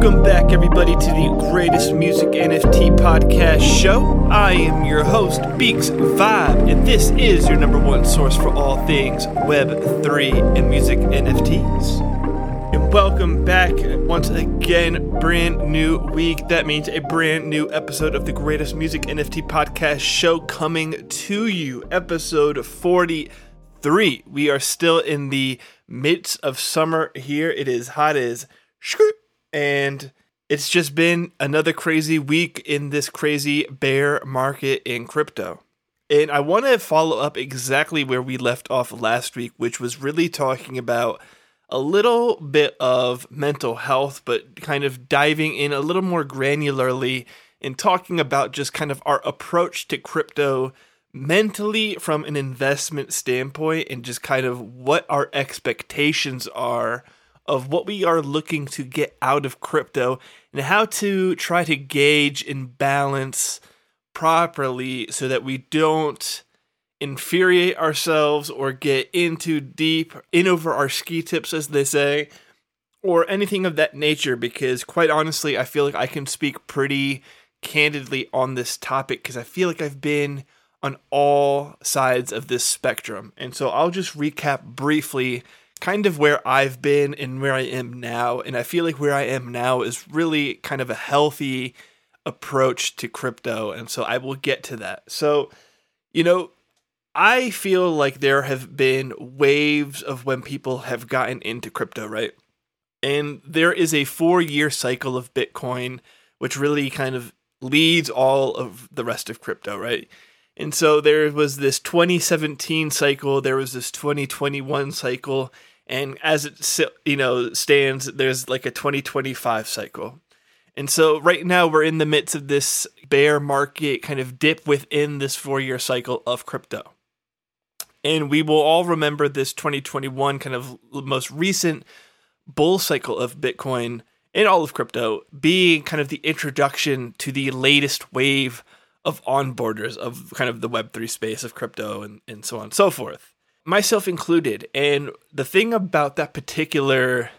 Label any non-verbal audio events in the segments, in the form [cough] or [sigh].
Welcome back, everybody, to the greatest music NFT podcast show. I am your host, Beaks Vibe, and this is your number one source for all things Web3 and music NFTs. And welcome back once again, brand new week. That means a brand new episode of the greatest music NFT podcast show coming to you, episode 43. We are still in the midst of summer here. It is hot as and it's just been another crazy week in this crazy bear market in crypto. And I want to follow up exactly where we left off last week, which was really talking about a little bit of mental health, but kind of diving in a little more granularly and talking about just kind of our approach to crypto mentally from an investment standpoint and just kind of what our expectations are of what we are looking to get out of crypto and how to try to gauge and balance properly so that we don't infuriate ourselves or get into deep in over our ski tips as they say or anything of that nature because quite honestly I feel like I can speak pretty candidly on this topic because I feel like I've been on all sides of this spectrum. And so I'll just recap briefly kind of where I've been and where I am now. And I feel like where I am now is really kind of a healthy approach to crypto. And so I will get to that. So, you know, I feel like there have been waves of when people have gotten into crypto, right? And there is a four year cycle of Bitcoin, which really kind of leads all of the rest of crypto, right? And so there was this 2017 cycle, there was this 2021 cycle, and as it you know stands there's like a 2025 cycle. And so right now we're in the midst of this bear market kind of dip within this four year cycle of crypto. And we will all remember this 2021 kind of most recent bull cycle of bitcoin and all of crypto being kind of the introduction to the latest wave of onboarders of kind of the web3 space of crypto and, and so on and so forth myself included. And the thing about that particular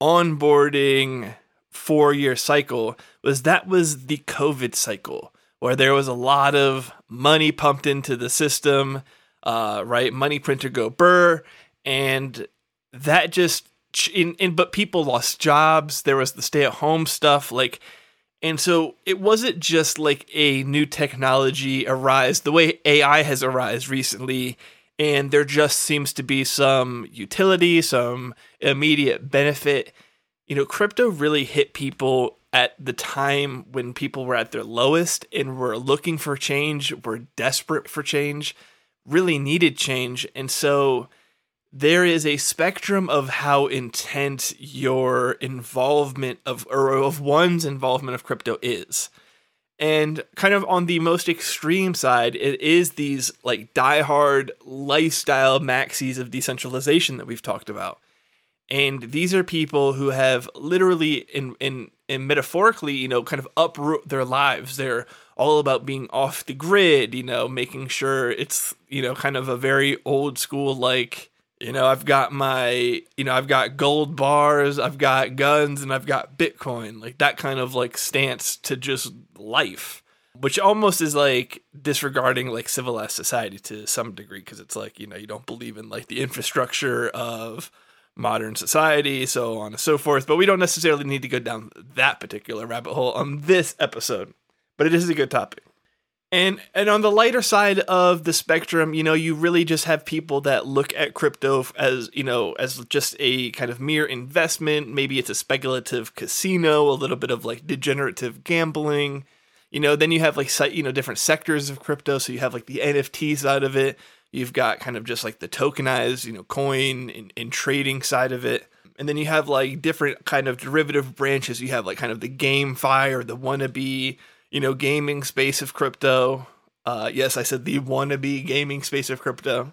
onboarding four year cycle was that was the COVID cycle where there was a lot of money pumped into the system, uh, right? Money printer go burr. And that just, in, in, but people lost jobs. There was the stay at home stuff. Like, and so it wasn't just like a new technology arise the way AI has arisen recently and there just seems to be some utility, some immediate benefit. You know, crypto really hit people at the time when people were at their lowest and were looking for change, were desperate for change, really needed change. And so there is a spectrum of how intense your involvement of or of one's involvement of crypto is. And kind of on the most extreme side, it is these like diehard lifestyle maxis of decentralization that we've talked about. And these are people who have literally in in and metaphorically, you know, kind of uproot their lives. They're all about being off the grid, you know, making sure it's, you know, kind of a very old school like you know, I've got my, you know, I've got gold bars, I've got guns, and I've got Bitcoin. Like that kind of like stance to just life, which almost is like disregarding like civilized society to some degree because it's like, you know, you don't believe in like the infrastructure of modern society, so on and so forth. But we don't necessarily need to go down that particular rabbit hole on this episode. But it is a good topic. And and on the lighter side of the spectrum, you know, you really just have people that look at crypto as, you know, as just a kind of mere investment, maybe it's a speculative casino, a little bit of like degenerative gambling. You know, then you have like you know different sectors of crypto, so you have like the NFT side of it. You've got kind of just like the tokenized, you know, coin and, and trading side of it and then you have like different kind of derivative branches. You have like kind of the GameFi or the wannabe you know, gaming space of crypto. Uh, yes, I said the wannabe gaming space of crypto,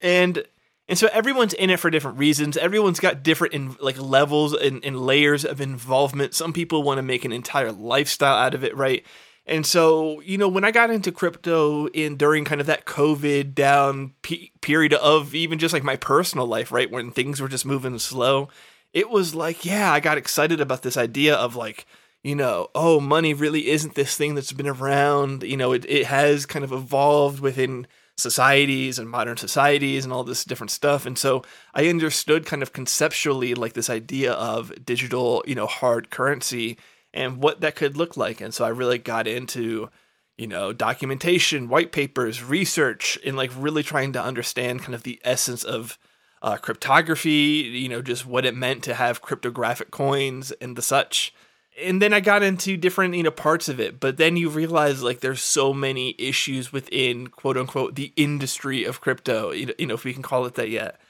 and and so everyone's in it for different reasons. Everyone's got different in, like levels and, and layers of involvement. Some people want to make an entire lifestyle out of it, right? And so, you know, when I got into crypto in during kind of that COVID down period of even just like my personal life, right, when things were just moving slow, it was like, yeah, I got excited about this idea of like, you know, oh, money really isn't this thing that's been around. You know, it, it has kind of evolved within societies and modern societies and all this different stuff. And so I understood kind of conceptually like this idea of digital, you know, hard currency and what that could look like. And so I really got into, you know, documentation, white papers, research, and like really trying to understand kind of the essence of uh, cryptography, you know, just what it meant to have cryptographic coins and the such. And then I got into different, you know, parts of it. But then you realize like there's so many issues within quote unquote the industry of crypto, you know, if we can call it that yet.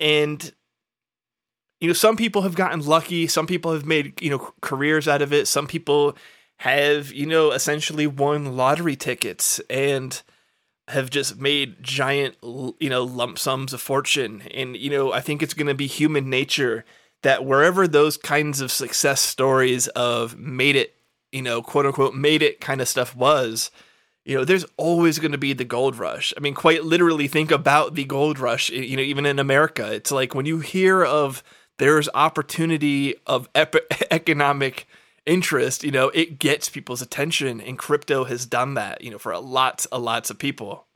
And you know, some people have gotten lucky, some people have made, you know, careers out of it, some people have, you know, essentially won lottery tickets and have just made giant, you know, lump sums of fortune. And, you know, I think it's going to be human nature that wherever those kinds of success stories of made it, you know, quote unquote, made it kind of stuff was, you know, there's always going to be the gold rush. I mean, quite literally think about the gold rush, you know, even in America. It's like when you hear of there's opportunity of ep- [laughs] economic interest, you know, it gets people's attention and crypto has done that, you know, for lots, lots of people.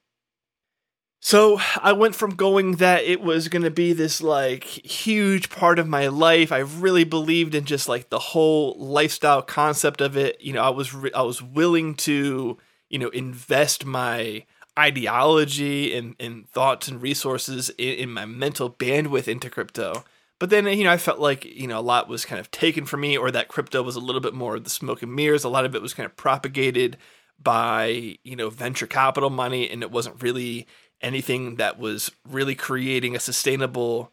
So I went from going that it was going to be this like huge part of my life. I really believed in just like the whole lifestyle concept of it. You know, I was re- I was willing to, you know, invest my ideology and, and thoughts and resources in, in my mental bandwidth into crypto. But then, you know, I felt like, you know, a lot was kind of taken from me, or that crypto was a little bit more of the smoke and mirrors. A lot of it was kind of propagated by, you know, venture capital money, and it wasn't really anything that was really creating a sustainable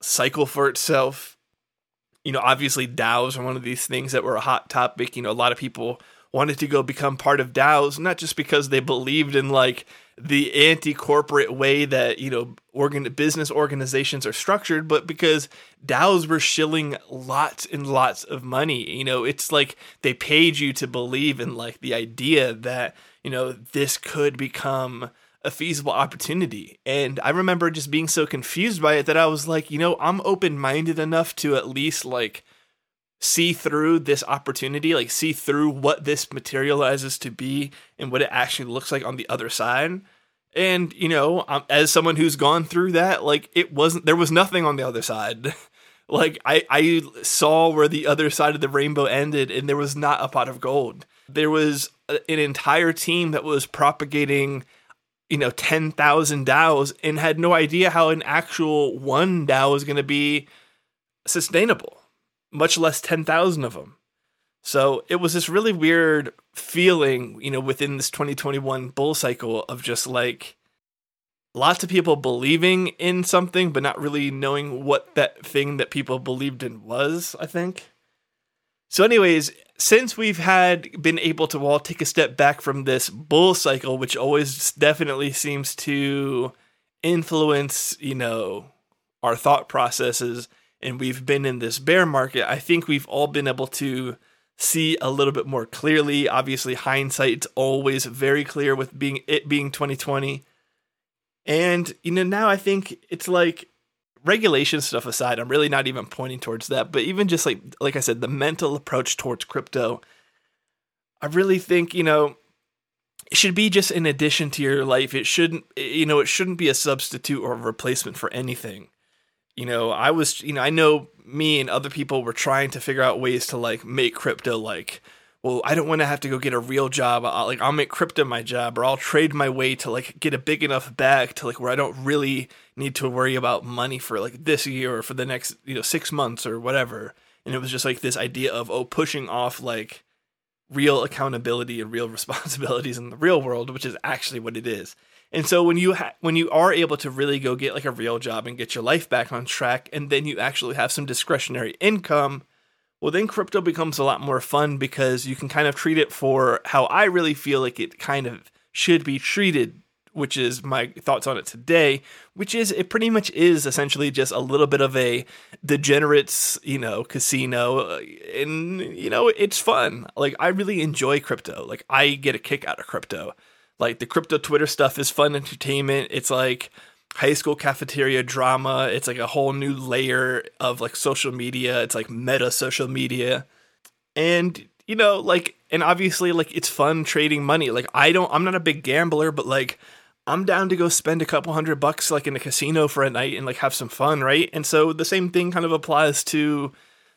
cycle for itself. You know, obviously, DAOs are one of these things that were a hot topic. You know, a lot of people wanted to go become part of DAOs, not just because they believed in like the anti-corporate way that you know organ business organizations are structured but because DAOs were shilling lots and lots of money you know it's like they paid you to believe in like the idea that you know this could become a feasible opportunity and i remember just being so confused by it that i was like you know i'm open-minded enough to at least like see through this opportunity, like see through what this materializes to be and what it actually looks like on the other side. And you know, um, as someone who's gone through that, like it wasn't there was nothing on the other side. [laughs] like I I saw where the other side of the rainbow ended and there was not a pot of gold. There was an entire team that was propagating you know 10,000 DAOs and had no idea how an actual one DAO is going to be sustainable much less 10,000 of them. So it was this really weird feeling, you know, within this 2021 bull cycle of just like lots of people believing in something, but not really knowing what that thing that people believed in was, I think. So, anyways, since we've had been able to all take a step back from this bull cycle, which always definitely seems to influence, you know, our thought processes and we've been in this bear market, I think we've all been able to see a little bit more clearly. Obviously, hindsight's always very clear with being it being 2020. And you know, now I think it's like regulation stuff aside, I'm really not even pointing towards that, but even just like like I said, the mental approach towards crypto, I really think, you know, it should be just an addition to your life. It shouldn't eh, you know, it shouldn't be a substitute or a replacement for anything you know, I was, you know, I know me and other people were trying to figure out ways to like make crypto like, well, I don't want to have to go get a real job. I'll, like, I'll make crypto my job, or I'll trade my way to like get a big enough bag to like where I don't really need to worry about money for like this year or for the next, you know, six months or whatever. And it was just like this idea of oh, pushing off like real accountability and real [laughs] responsibilities in the real world, which is actually what it is. And so when you ha- when you are able to really go get like a real job and get your life back on track, and then you actually have some discretionary income, well, then crypto becomes a lot more fun because you can kind of treat it for how I really feel like it kind of should be treated, which is my thoughts on it today, which is it pretty much is essentially just a little bit of a degenerates, you know, casino. Uh, and, you know, it's fun. Like, I really enjoy crypto. Like, I get a kick out of crypto. Like the crypto Twitter stuff is fun entertainment. It's like high school cafeteria drama. It's like a whole new layer of like social media. It's like meta social media. And you know, like and obviously like it's fun trading money. Like I don't I'm not a big gambler, but like I'm down to go spend a couple hundred bucks like in a casino for a night and like have some fun, right? And so the same thing kind of applies to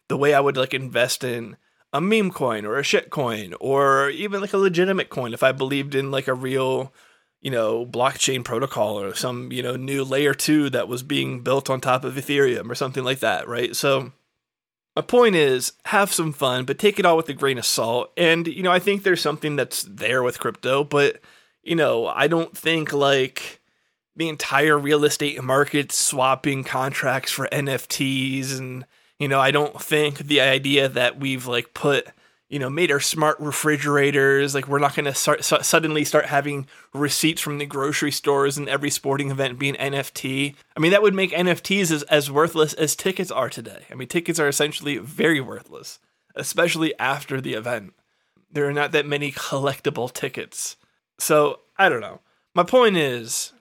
the way I would like invest in a meme coin or a shit coin or even like a legitimate coin if I believed in like a real you know, blockchain protocol or some, you know, new layer two that was being built on top of Ethereum or something like that, right? So my point is have some fun, but take it all with a grain of salt. And, you know, I think there's something that's there with crypto, but, you know, I don't think like the entire real estate market swapping contracts for NFTs and, you know, I don't think the idea that we've like put you know, made our smart refrigerators. Like we're not going to suddenly start having receipts from the grocery stores and every sporting event being NFT. I mean, that would make NFTs as, as worthless as tickets are today. I mean, tickets are essentially very worthless, especially after the event. There are not that many collectible tickets. So, I don't know. My point is,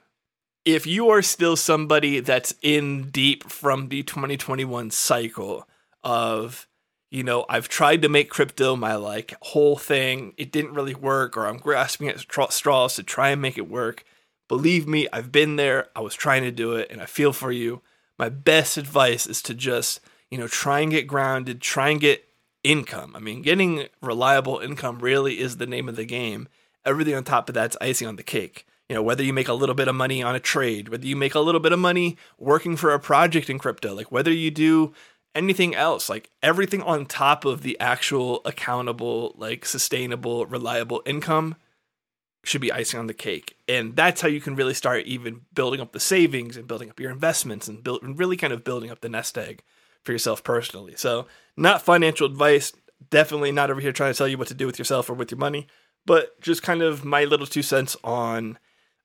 if you are still somebody that's in deep from the 2021 cycle of you know, I've tried to make crypto my like whole thing. It didn't really work, or I'm grasping at straws to try and make it work. Believe me, I've been there. I was trying to do it, and I feel for you. My best advice is to just, you know, try and get grounded, try and get income. I mean, getting reliable income really is the name of the game. Everything on top of that's icing on the cake. You know, whether you make a little bit of money on a trade, whether you make a little bit of money working for a project in crypto, like whether you do anything else like everything on top of the actual accountable like sustainable reliable income should be icing on the cake. And that's how you can really start even building up the savings and building up your investments and build and really kind of building up the nest egg for yourself personally. So not financial advice definitely not over here trying to tell you what to do with yourself or with your money but just kind of my little two cents on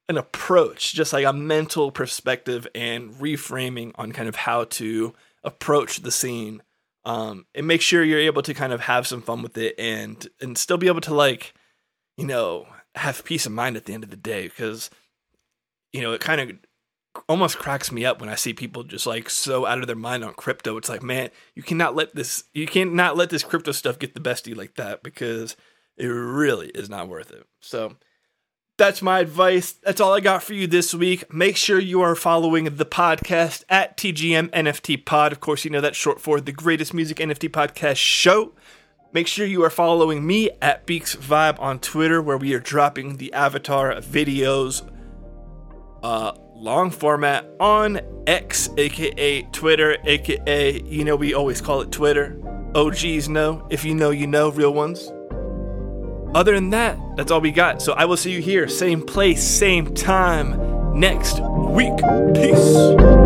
an approach just like a mental perspective and reframing on kind of how to approach the scene um, and make sure you're able to kind of have some fun with it and and still be able to like you know have peace of mind at the end of the day because you know it kind of almost cracks me up when I see people just like so out of their mind on crypto. It's like, man, you cannot let this you can't let this crypto stuff get the best of you like that because it really is not worth it. So that's my advice. That's all I got for you this week. Make sure you are following the podcast at TGM NFT Pod. Of course, you know that's short for the greatest music NFT podcast show. Make sure you are following me at Beaks Vibe on Twitter, where we are dropping the avatar videos, uh, long format on X, aka Twitter, aka you know we always call it Twitter. OGs know. If you know, you know. Real ones. Other than that, that's all we got. So I will see you here, same place, same time next week. Peace.